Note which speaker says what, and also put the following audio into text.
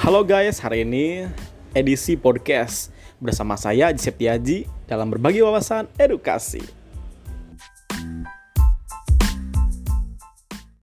Speaker 1: Halo guys, hari ini edisi podcast bersama saya Aji Septiaji dalam berbagi wawasan edukasi.